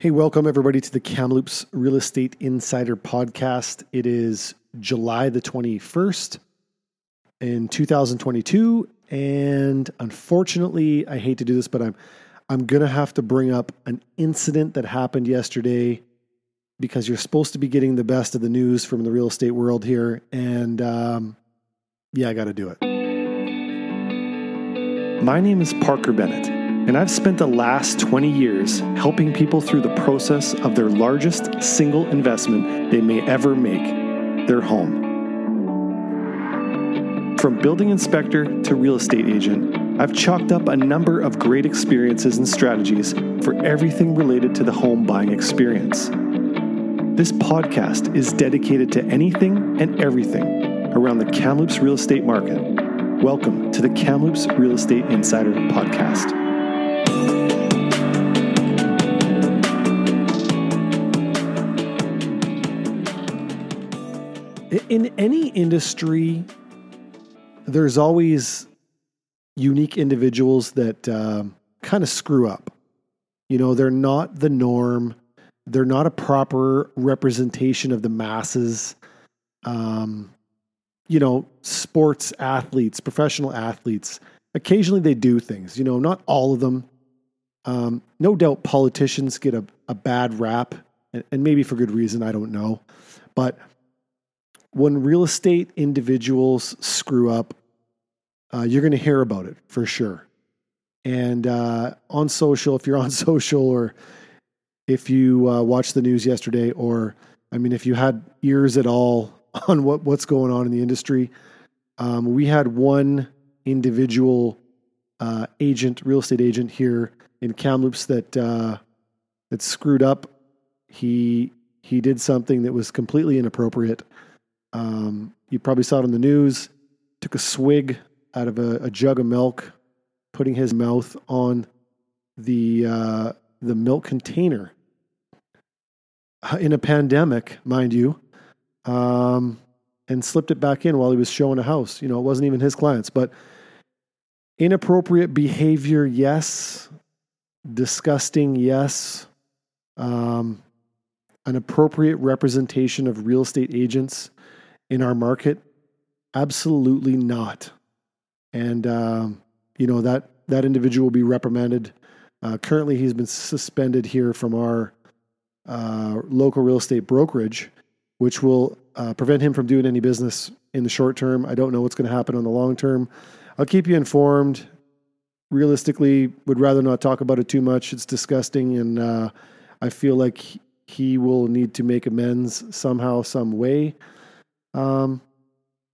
Hey, welcome everybody to the Kamloops Real Estate Insider Podcast. It is July the 21st in 2022. And unfortunately, I hate to do this, but I'm I'm gonna have to bring up an incident that happened yesterday because you're supposed to be getting the best of the news from the real estate world here. And um, yeah, I gotta do it. My name is Parker Bennett and I've spent the last 20 years helping people through the process of their largest single investment they may ever make their home. From building inspector to real estate agent, I've chalked up a number of great experiences and strategies for everything related to the home buying experience. This podcast is dedicated to anything and everything around the Kamloops real estate market. Welcome to the Kamloops Real Estate Insider Podcast. In any industry, there's always unique individuals that um, kind of screw up. You know, they're not the norm. They're not a proper representation of the masses. Um, you know, sports athletes, professional athletes, occasionally they do things, you know, not all of them. Um, no doubt politicians get a, a bad rap, and, and maybe for good reason, I don't know. But when real estate individuals screw up, uh, you're going to hear about it for sure. And uh, on social, if you're on social or if you uh, watched the news yesterday, or I mean, if you had ears at all on what, what's going on in the industry, um, we had one individual uh, agent, real estate agent here in Kamloops that uh, that screwed up. He he did something that was completely inappropriate. Um, you probably saw it on the news. Took a swig out of a, a jug of milk, putting his mouth on the uh, the milk container in a pandemic, mind you, um, and slipped it back in while he was showing a house. You know, it wasn't even his clients, but inappropriate behavior, yes. Disgusting, yes. Um, an appropriate representation of real estate agents in our market? Absolutely not. And um, you know that that individual will be reprimanded. Uh, currently, he's been suspended here from our uh, local real estate brokerage, which will uh, prevent him from doing any business in the short term. I don't know what's going to happen on the long term. I'll keep you informed. Realistically, would rather not talk about it too much. It's disgusting, and uh, I feel like he will need to make amends somehow, some way. Um,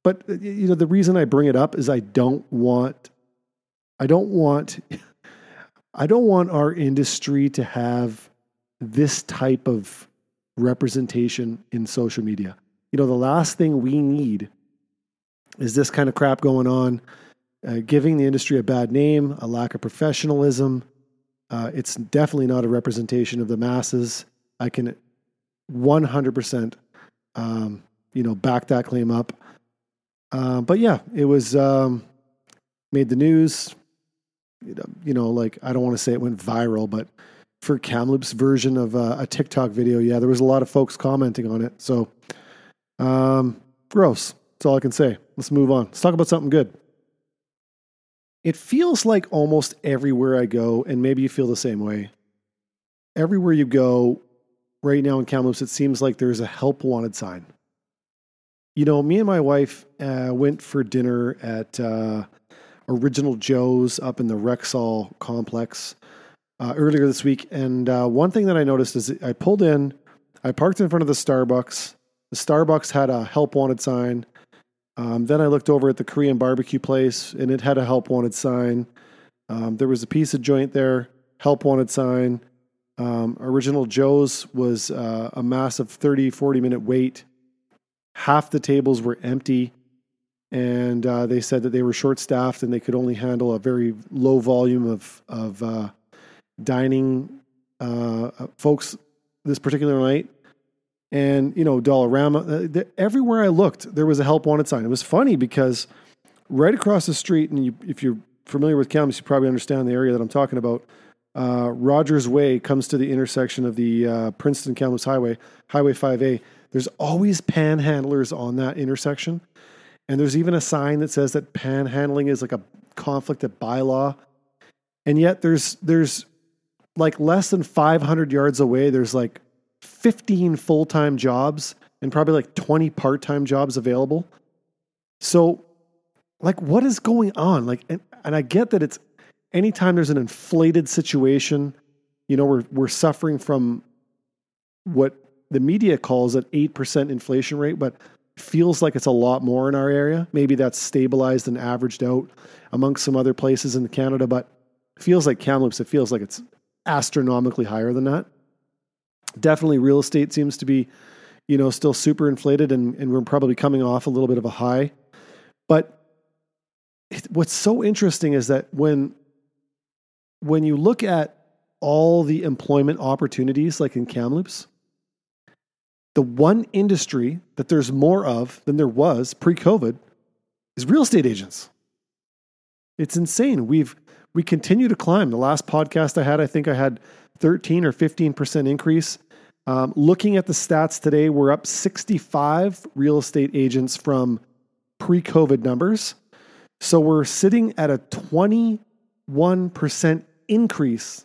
but you know, the reason I bring it up is I don't want, I don't want, I don't want our industry to have this type of representation in social media. You know, the last thing we need is this kind of crap going on, uh, giving the industry a bad name, a lack of professionalism. Uh, it's definitely not a representation of the masses. I can 100% um, you know, back that claim up. Uh, but yeah, it was um, made the news. You know, like I don't want to say it went viral, but for Kamloops' version of uh, a TikTok video, yeah, there was a lot of folks commenting on it. So, um, gross. That's all I can say. Let's move on. Let's talk about something good. It feels like almost everywhere I go, and maybe you feel the same way. Everywhere you go right now in Kamloops, it seems like there's a help wanted sign you know, me and my wife uh, went for dinner at uh, Original Joe's up in the Rexall complex uh, earlier this week. And uh, one thing that I noticed is I pulled in, I parked in front of the Starbucks. The Starbucks had a help wanted sign. Um, then I looked over at the Korean barbecue place and it had a help wanted sign. Um, there was a piece of joint there, help wanted sign. Um, Original Joe's was uh, a massive 30, 40 minute wait half the tables were empty and uh, they said that they were short staffed and they could only handle a very low volume of of uh, dining uh, uh folks this particular night. And you know, Dollarama, uh, everywhere I looked, there was a help wanted sign. It was funny because right across the street, and you, if you're familiar with Kamloops, you probably understand the area that I'm talking about. uh, Rogers Way comes to the intersection of the uh, Princeton Kamloops Highway, Highway 5A, there's always panhandlers on that intersection. And there's even a sign that says that panhandling is like a conflict at bylaw. And yet there's there's like less than 500 yards away, there's like 15 full time jobs and probably like 20 part time jobs available. So, like, what is going on? Like, and, and I get that it's anytime there's an inflated situation, you know, we're, we're suffering from what the media calls an 8% inflation rate, but feels like it's a lot more in our area. Maybe that's stabilized and averaged out amongst some other places in Canada, but feels like Kamloops, it feels like it's astronomically higher than that. Definitely real estate seems to be, you know, still super inflated and, and we're probably coming off a little bit of a high. But what's so interesting is that when when you look at all the employment opportunities like in Kamloops, the one industry that there's more of than there was pre-COVID is real estate agents. It's insane. We've we continue to climb. The last podcast I had, I think I had 13 or 15% increase. Um, looking at the stats today, we're up 65 real estate agents from pre COVID numbers. So we're sitting at a 21% increase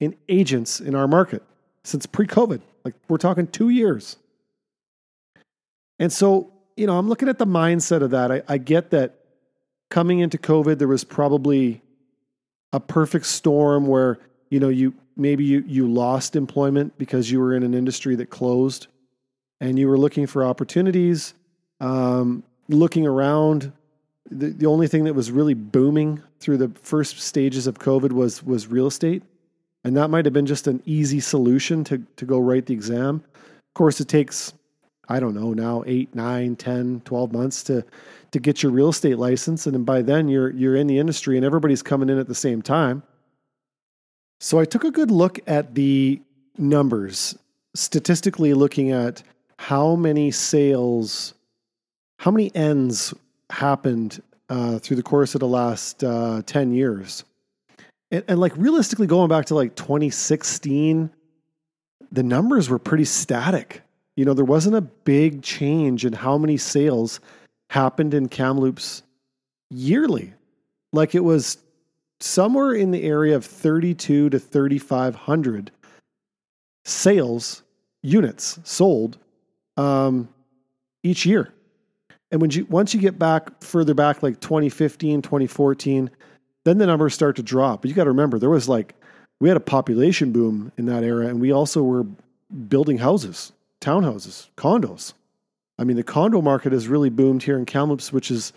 in agents in our market since pre COVID. Like we're talking two years. And so, you know, I'm looking at the mindset of that. I, I get that coming into COVID, there was probably a perfect storm where you know you maybe you you lost employment because you were in an industry that closed and you were looking for opportunities um, looking around the, the only thing that was really booming through the first stages of covid was was real estate. And that might have been just an easy solution to to go write the exam. Of course it takes i don't know now 8 9 10 12 months to to get your real estate license. And then by then you're you're in the industry and everybody's coming in at the same time. So I took a good look at the numbers statistically looking at how many sales how many ends happened uh, through the course of the last uh, 10 years. And, and like realistically going back to like 2016 the numbers were pretty static. You know, there wasn't a big change in how many sales happened in Kamloops yearly. Like it was somewhere in the area of 32 to 3,500 sales units sold um, each year. And when you once you get back further back, like 2015, 2014, then the numbers start to drop. But you got to remember, there was like we had a population boom in that era, and we also were building houses, townhouses, condos. I mean, the condo market has really boomed here in Kamloops, which is,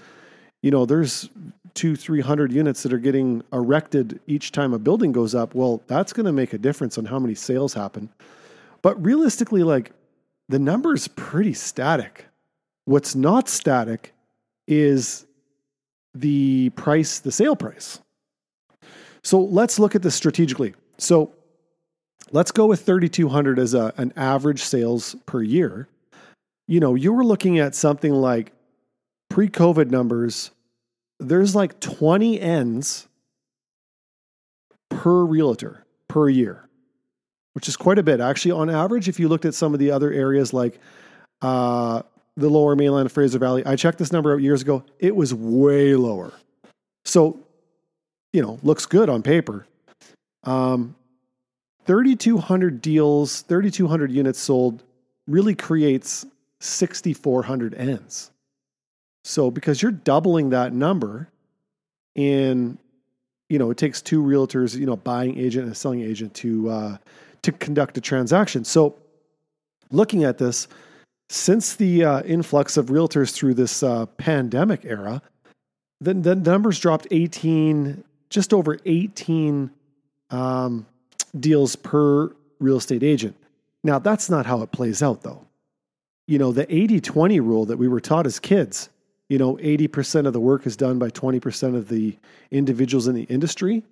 you know, there's two, three hundred units that are getting erected each time a building goes up. Well, that's going to make a difference on how many sales happen. But realistically, like the number is pretty static. What's not static is the price, the sale price. So let's look at this strategically. So let's go with 3,200 as a, an average sales per year you know, you were looking at something like pre COVID numbers, there's like 20 ends per realtor per year, which is quite a bit. Actually, on average, if you looked at some of the other areas like uh, the lower mainland of Fraser Valley, I checked this number out years ago, it was way lower. So, you know, looks good on paper. Um, 3,200 deals, 3,200 units sold really creates 6,400 ends. So because you're doubling that number in, you know, it takes two realtors, you know, buying agent and a selling agent to uh, to conduct a transaction. So looking at this, since the uh, influx of realtors through this uh, pandemic era, then the numbers dropped 18, just over 18 um, deals per real estate agent. Now, that's not how it plays out, though you know, the 80 20 rule that we were taught as kids, you know, 80% of the work is done by 20% of the individuals in the industry,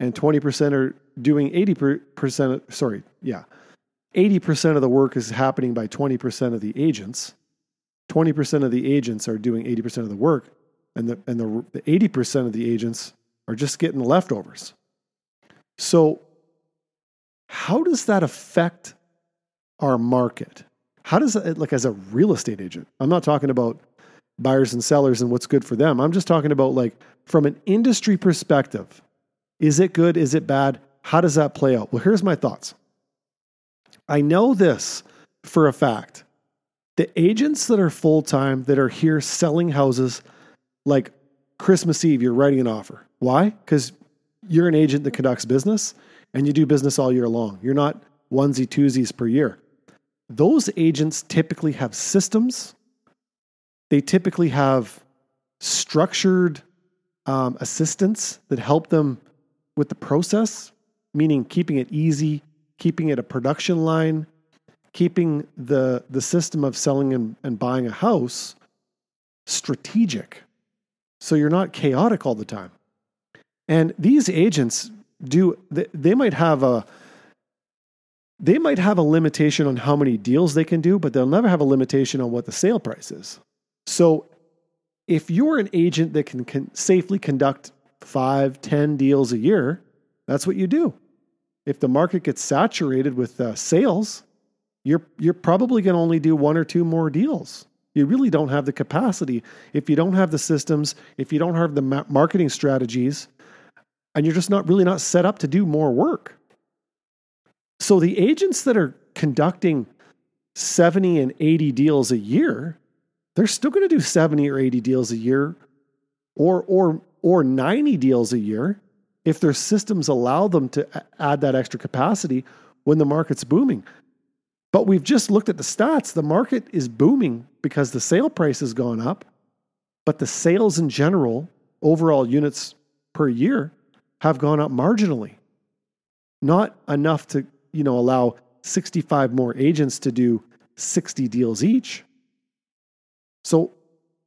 and 20% are doing 80%, sorry, yeah, 80% of the work is happening by 20% of the agents. 20% of the agents are doing 80% of the work, and the, and the, the 80% of the agents are just getting leftovers. So how does that affect our market? How does it, like, as a real estate agent, I'm not talking about buyers and sellers and what's good for them. I'm just talking about, like, from an industry perspective, is it good? Is it bad? How does that play out? Well, here's my thoughts. I know this for a fact. The agents that are full time, that are here selling houses, like Christmas Eve, you're writing an offer. Why? Because you're an agent that conducts business and you do business all year long. You're not onesie twosies per year. Those agents typically have systems, they typically have structured um, that help them with the process, meaning keeping it easy, keeping it a production line, keeping the, the system of selling and, and buying a house strategic. So you're not chaotic all the time. And these agents do, they, they might have a, they might have a limitation on how many deals they can do, but they'll never have a limitation on what the sale price is. So if you're an agent that can, can safely conduct five, ten deals a year, that's what you do. If the market gets saturated with uh, sales, you're you're probably going to only do one or two more deals. You really don't have the capacity if you don't have the systems, if you don't have the ma- marketing strategies, and you're just not really not set up to do more work. So the agents that are conducting 70 and 80 deals a year, they're still going to do 70 or 80 deals a year or or or 90 deals a year if their systems allow them to add that extra capacity when the market's booming. But we've just looked at the stats. The market is booming because the sale price has gone up, but the sales in general, overall units per year, have gone up marginally. Not enough to, you know, allow 65 more agents to do 60 deals each. So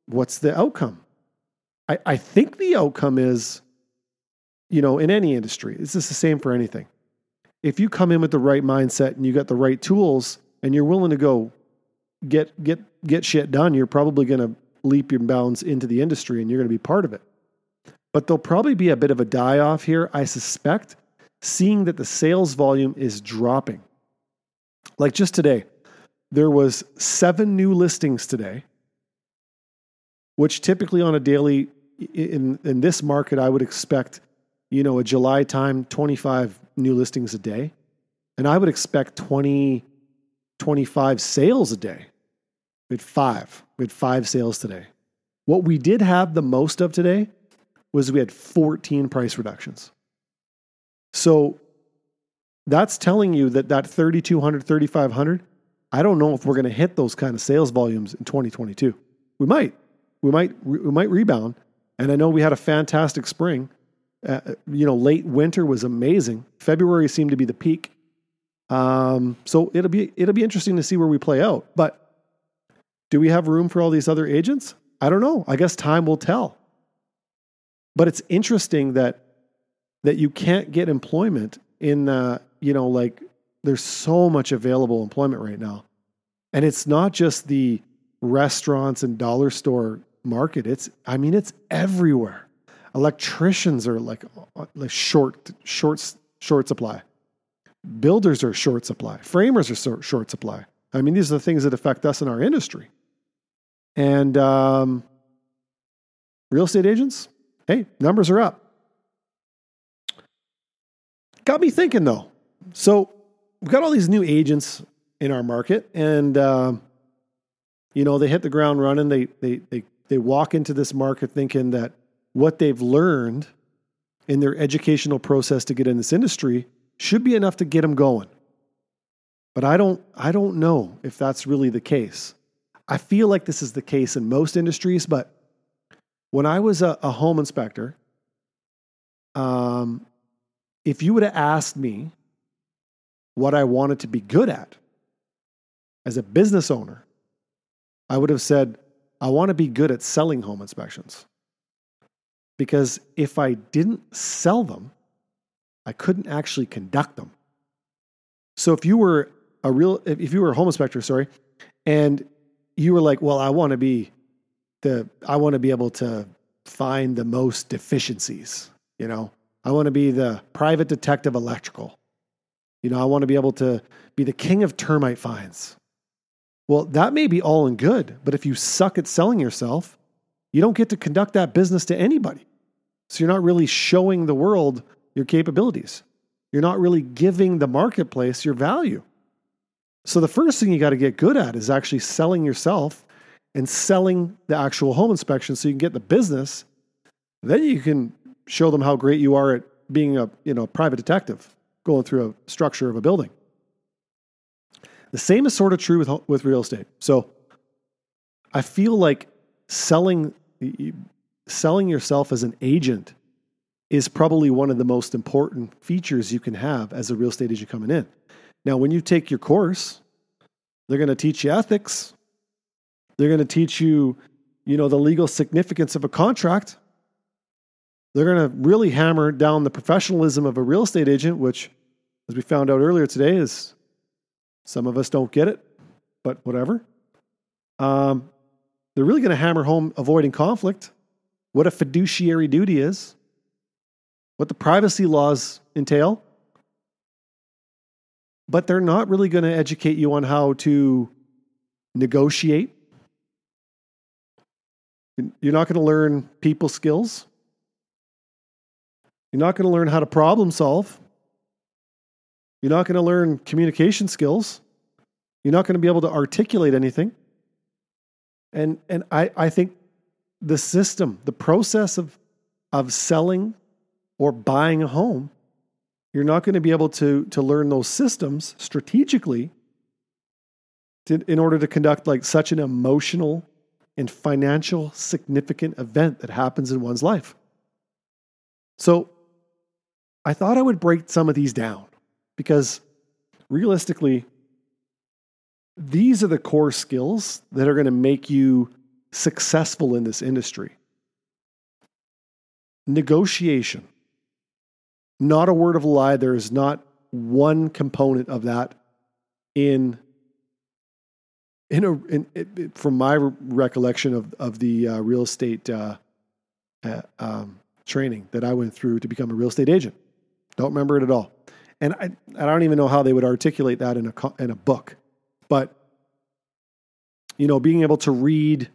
what's the outcome? I, I think the outcome is, you know, in any industry, it's just the same for anything if you come in with the right mindset and you got the right tools and you're willing to go get get get shit done, you're probably going to leap your bounds into the industry and you're going to be part of it. But there'll probably be a bit of a die off here, I suspect, seeing that the sales volume is dropping. Like just today, there was 7 new listings today, which typically on a daily in in this market I would expect, you know, a July time 25 new listings a day. And I would expect 20, 25 sales a day. We had five. We had five sales today. What we did have the most of today was we had 14 price reductions. So that's telling you that that 3200 3500 I don't know if we're going to hit those kind of sales volumes in 2022. We might. We might we might rebound. And I know we had a fantastic spring uh, you know, late winter was amazing. February seemed to be the peak. Um, so it'll be it'll be interesting to see where we play out. But do we have room for all these other agents? I don't know. I guess time will tell. But it's interesting that that you can't get employment in uh, you know like there's so much available employment right now. And it's not just the restaurants and dollar store market. It's I mean it's everywhere. Electricians are like, like short, short, short supply. Builders are short supply. Framers are short supply. I mean, these are the things that affect us in our industry. And um, real estate agents, hey, numbers are up. Got me thinking though. So we've got all these new agents in our market, and um, you know they hit the ground running. They they they they walk into this market thinking that what they've learned in their educational process to get in this industry should be enough to get them going. But I don't I don't know if that's really the case. I feel like this is the case in most industries, but when I was a, a home inspector, um, if you would have asked me what I wanted to be good at as a business owner, I would have said, I want to be good at selling home inspections. Because if I didn't sell them, I couldn't actually conduct them. So if you were a real, if you were a home inspector, sorry, and you were like, well, I want to be the, I want to be able to find the most deficiencies, you know, I want to be the private detective electrical. You know, I want to be able to be the king of termite fines. Well, that may be all and good, but if you suck at selling yourself, you don't get to conduct that business to anybody. So you're not really showing the world your capabilities. You're not really giving the marketplace your value. So the first thing you got to get good at is actually selling yourself and selling the actual home inspection so you can get the business. Then you can show them how great you are at being a, you know, private detective going through a structure of a building. The same is sort of true with with real estate. So I feel like selling selling yourself as an agent is probably one of the most important features you can have as a real estate agent coming in. Now, when you take your course, they're going to teach you ethics. They're going to teach you, you know, the legal significance of a contract. They're going to really hammer down the professionalism of a real estate agent, which, as we found out earlier today, is some of us don't get it, but whatever. Um, they're really going to hammer home avoiding conflict, what a fiduciary duty is, what the privacy laws entail. But they're not really going to educate you on how to negotiate. You're not going to learn people skills. You're not going to learn how to problem solve. You're not going to learn communication skills. You're not going to be able to articulate anything. And, and I, I think the system, the process of, of selling or buying a home, you're not going to be able to, to learn those systems strategically to, in order to conduct like such an emotional and financial significant event that happens in one's life. So I thought I would break some of these down because realistically, these are the core skills that are going to make you successful in this industry. Negotiation. Not a word of a lie. There is not one component of that in in a in, from my recollection of of the uh, real estate uh, uh, um, training that I went through to become a real estate agent. Don't remember it at all, and I I don't even know how they would articulate that in a in a book, but you know, being able to read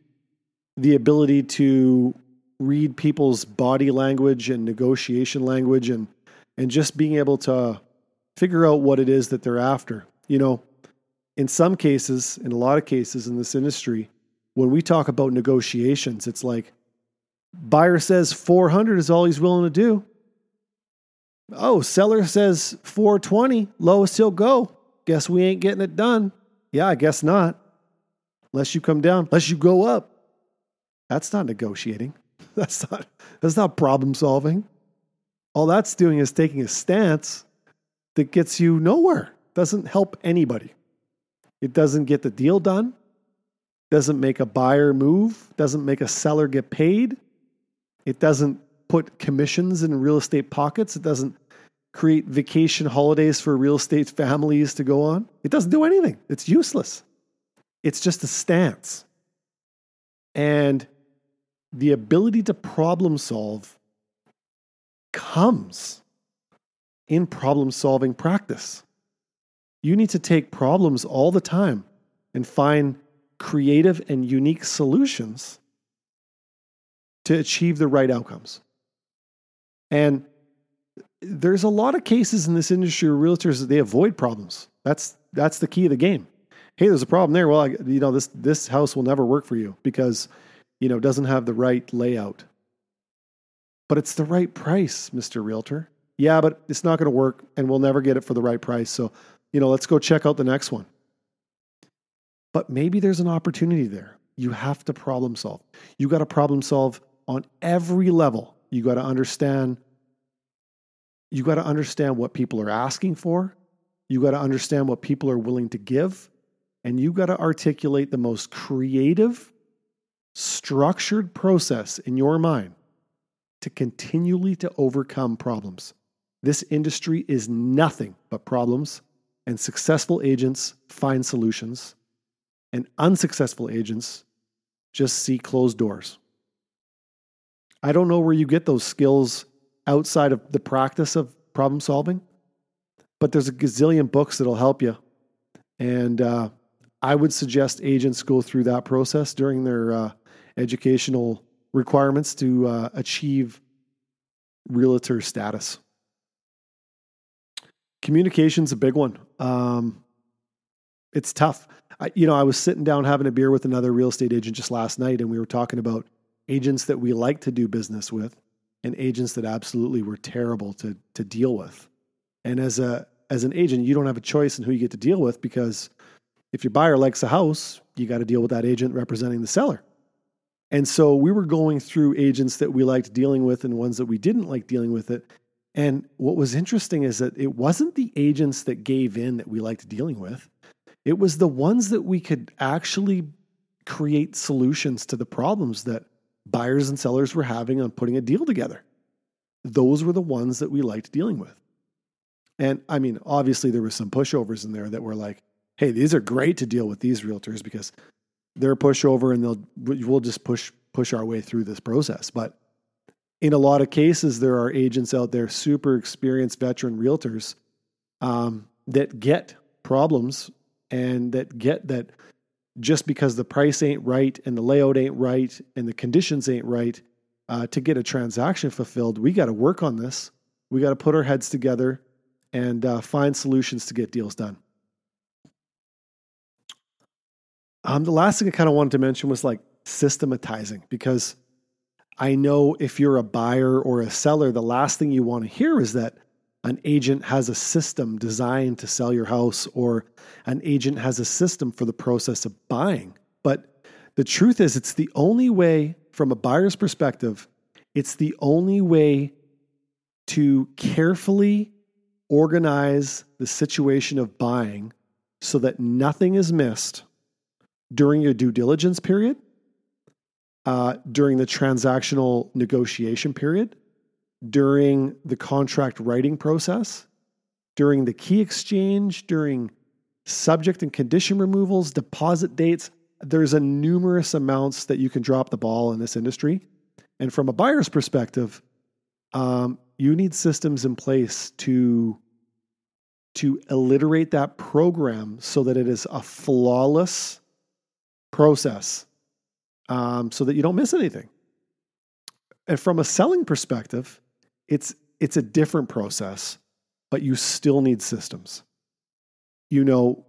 the ability to read people's body language and negotiation language and and just being able to figure out what it is that they're after. You know, in some cases, in a lot of cases in this industry, when we talk about negotiations, it's like buyer says 400 is all he's willing to do. Oh, seller says 420, lowest he'll go. Guess we ain't getting it done. Yeah, I guess not. Unless you come down, unless you go up. That's not negotiating. That's not that's not problem solving. All that's doing is taking a stance that gets you nowhere. Doesn't help anybody. It doesn't get the deal done. Doesn't make a buyer move, doesn't make a seller get paid. It doesn't put commissions in real estate pockets. It doesn't create vacation holidays for real estate families to go on. It doesn't do anything. It's useless. It's just a stance. And the ability to problem solve comes in problem solving practice. You need to take problems all the time and find creative and unique solutions to achieve the right outcomes. And there's a lot of cases in this industry where realtors they avoid problems. That's that's the key of the game hey, there's a problem there. Well, I, you know, this this house will never work for you because you know doesn't have the right layout. But it's the right price, Mr. Realtor. Yeah, but it's not going to work, and we'll never get it for the right price. So, you know, let's go check out the next one. But maybe there's an opportunity there. You have to problem solve. You got to problem solve on every level. You got to understand you got to understand what people are asking for. You got to understand what people are willing to give and you got to articulate the most creative, structured process in your mind to continually to overcome problems. This industry is nothing but problems, and successful agents find solutions, and unsuccessful agents just see closed doors. I don't know where you get those skills outside of the practice of problem solving, but there's a gazillion books that'll help you. And uh, I would suggest agents go through that process during their uh, educational requirements to uh, achieve realtor status. Communication's a big one. Um, it's tough. I, you know, I was sitting down having a beer with another real estate agent just last night, and we were talking about agents that we like to do business with and agents that absolutely were terrible to to deal with. And as a as an agent, you don't have a choice in who you get to deal with because if your buyer likes a house, you got to deal with that agent representing the seller. And so we were going through agents that we liked dealing with and ones that we didn't like dealing with it. And what was interesting is that it wasn't the agents that gave in that we liked dealing with. It was the ones that we could actually create solutions to the problems that buyers and sellers were having on putting a deal together. Those were the ones that we liked dealing with. And I mean, obviously, there were some pushovers in there that were like, hey, these are great to deal with these realtors because they're a pushover and they'll we'll just push push our way through this process. But in a lot of cases, there are agents out there, super experienced veteran realtors, um, that get problems and that get that just because the price ain't right and the layout ain't right and the conditions ain't right uh, to get a transaction fulfilled, we got to work on this. We got to put our heads together and uh, find solutions to get deals done. Um, the last thing I kind of wanted to mention was like systematizing because I know if you're a buyer or a seller, the last thing you want to hear is that an agent has a system designed to sell your house or an agent has a system for the process of buying. But the truth is, it's the only way, from a buyer's perspective, it's the only way to carefully organize the situation of buying so that nothing is missed during your due diligence period, uh, during the transactional negotiation period, during the contract writing process, during the key exchange, during subject and condition removals, deposit dates. There's a numerous amounts that you can drop the ball in this industry. And from a buyer's perspective, um, you need systems in place to to alliterate that program so that it is a flawless process um, so that you don't miss anything. And from a selling perspective, it's it's a different process, but you still need systems. You know,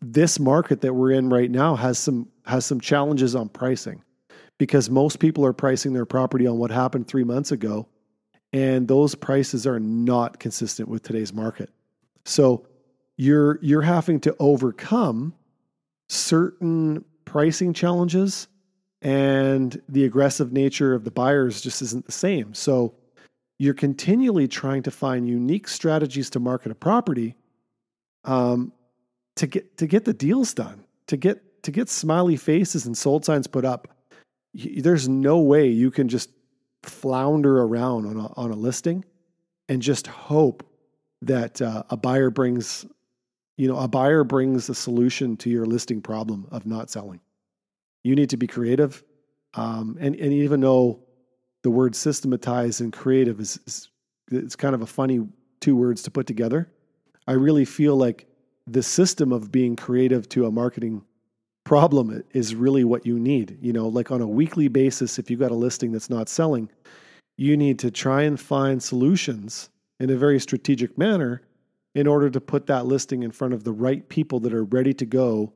this market that we're in right now has some has some challenges on pricing because most people are pricing their property on what happened 3 months ago and those prices are not consistent with today's market. So you're you're having to overcome certain pricing challenges and the aggressive nature of the buyers just isn't the same. So you're continually trying to find unique strategies to market a property um, to get to get the deals done, to get to get smiley faces and sold signs put up. There's no way you can just flounder around on a, on a listing and just hope that uh, a buyer brings you know, a buyer brings a solution to your listing problem of not selling. You need to be creative. Um, and, and even though the word systematize and creative is, is it's kind of a funny two words to put together, I really feel like the system of being creative to a marketing problem is really what you need. You know, like on a weekly basis, if you've got a listing that's not selling, you need to try and find solutions in a very strategic manner in order to put that listing in front of the right people that are ready to go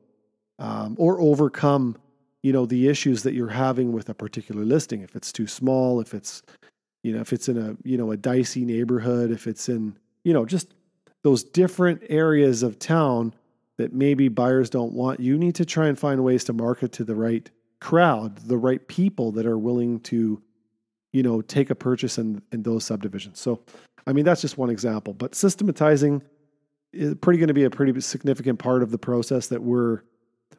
um, or overcome you know the issues that you're having with a particular listing if it's too small if it's you know if it's in a you know a dicey neighborhood if it's in you know just those different areas of town that maybe buyers don't want you need to try and find ways to market to the right crowd the right people that are willing to you know take a purchase in in those subdivisions. So i mean that's just one example but systematizing is pretty going to be a pretty significant part of the process that we're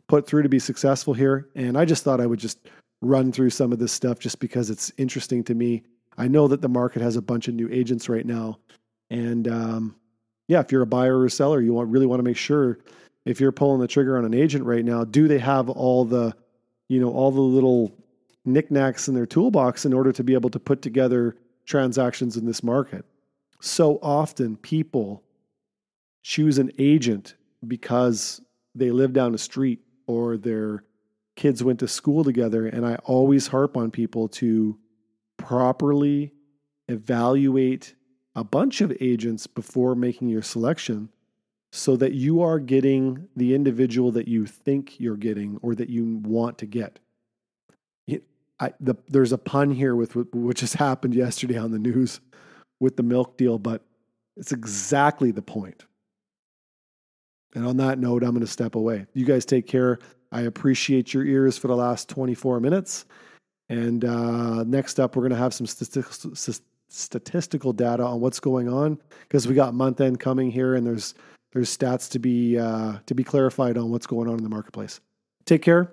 put through to be successful here. And I just thought I would just run through some of this stuff just because it's interesting to me. I know that the market has a bunch of new agents right now. And um, yeah, if you're a buyer or a seller, you want, really want to make sure if you're pulling the trigger on an agent right now, do they have all the, you know, all the little knickknacks in their toolbox in order to be able to put together transactions in this market? So often people choose an agent because they live down the street or their kids went to school together. And I always harp on people to properly evaluate a bunch of agents before making your selection so that you are getting the individual that you think you're getting or that you want to get. I, the, there's a pun here with which has happened yesterday on the news with the milk deal, but it's exactly the point. And on that note, I'm going to step away. You guys take care. I appreciate your ears for the last 24 minutes. And uh, next up, we're going to have some statistical data on what's going on because we got month end coming here, and there's there's stats to be uh, to be clarified on what's going on in the marketplace. Take care.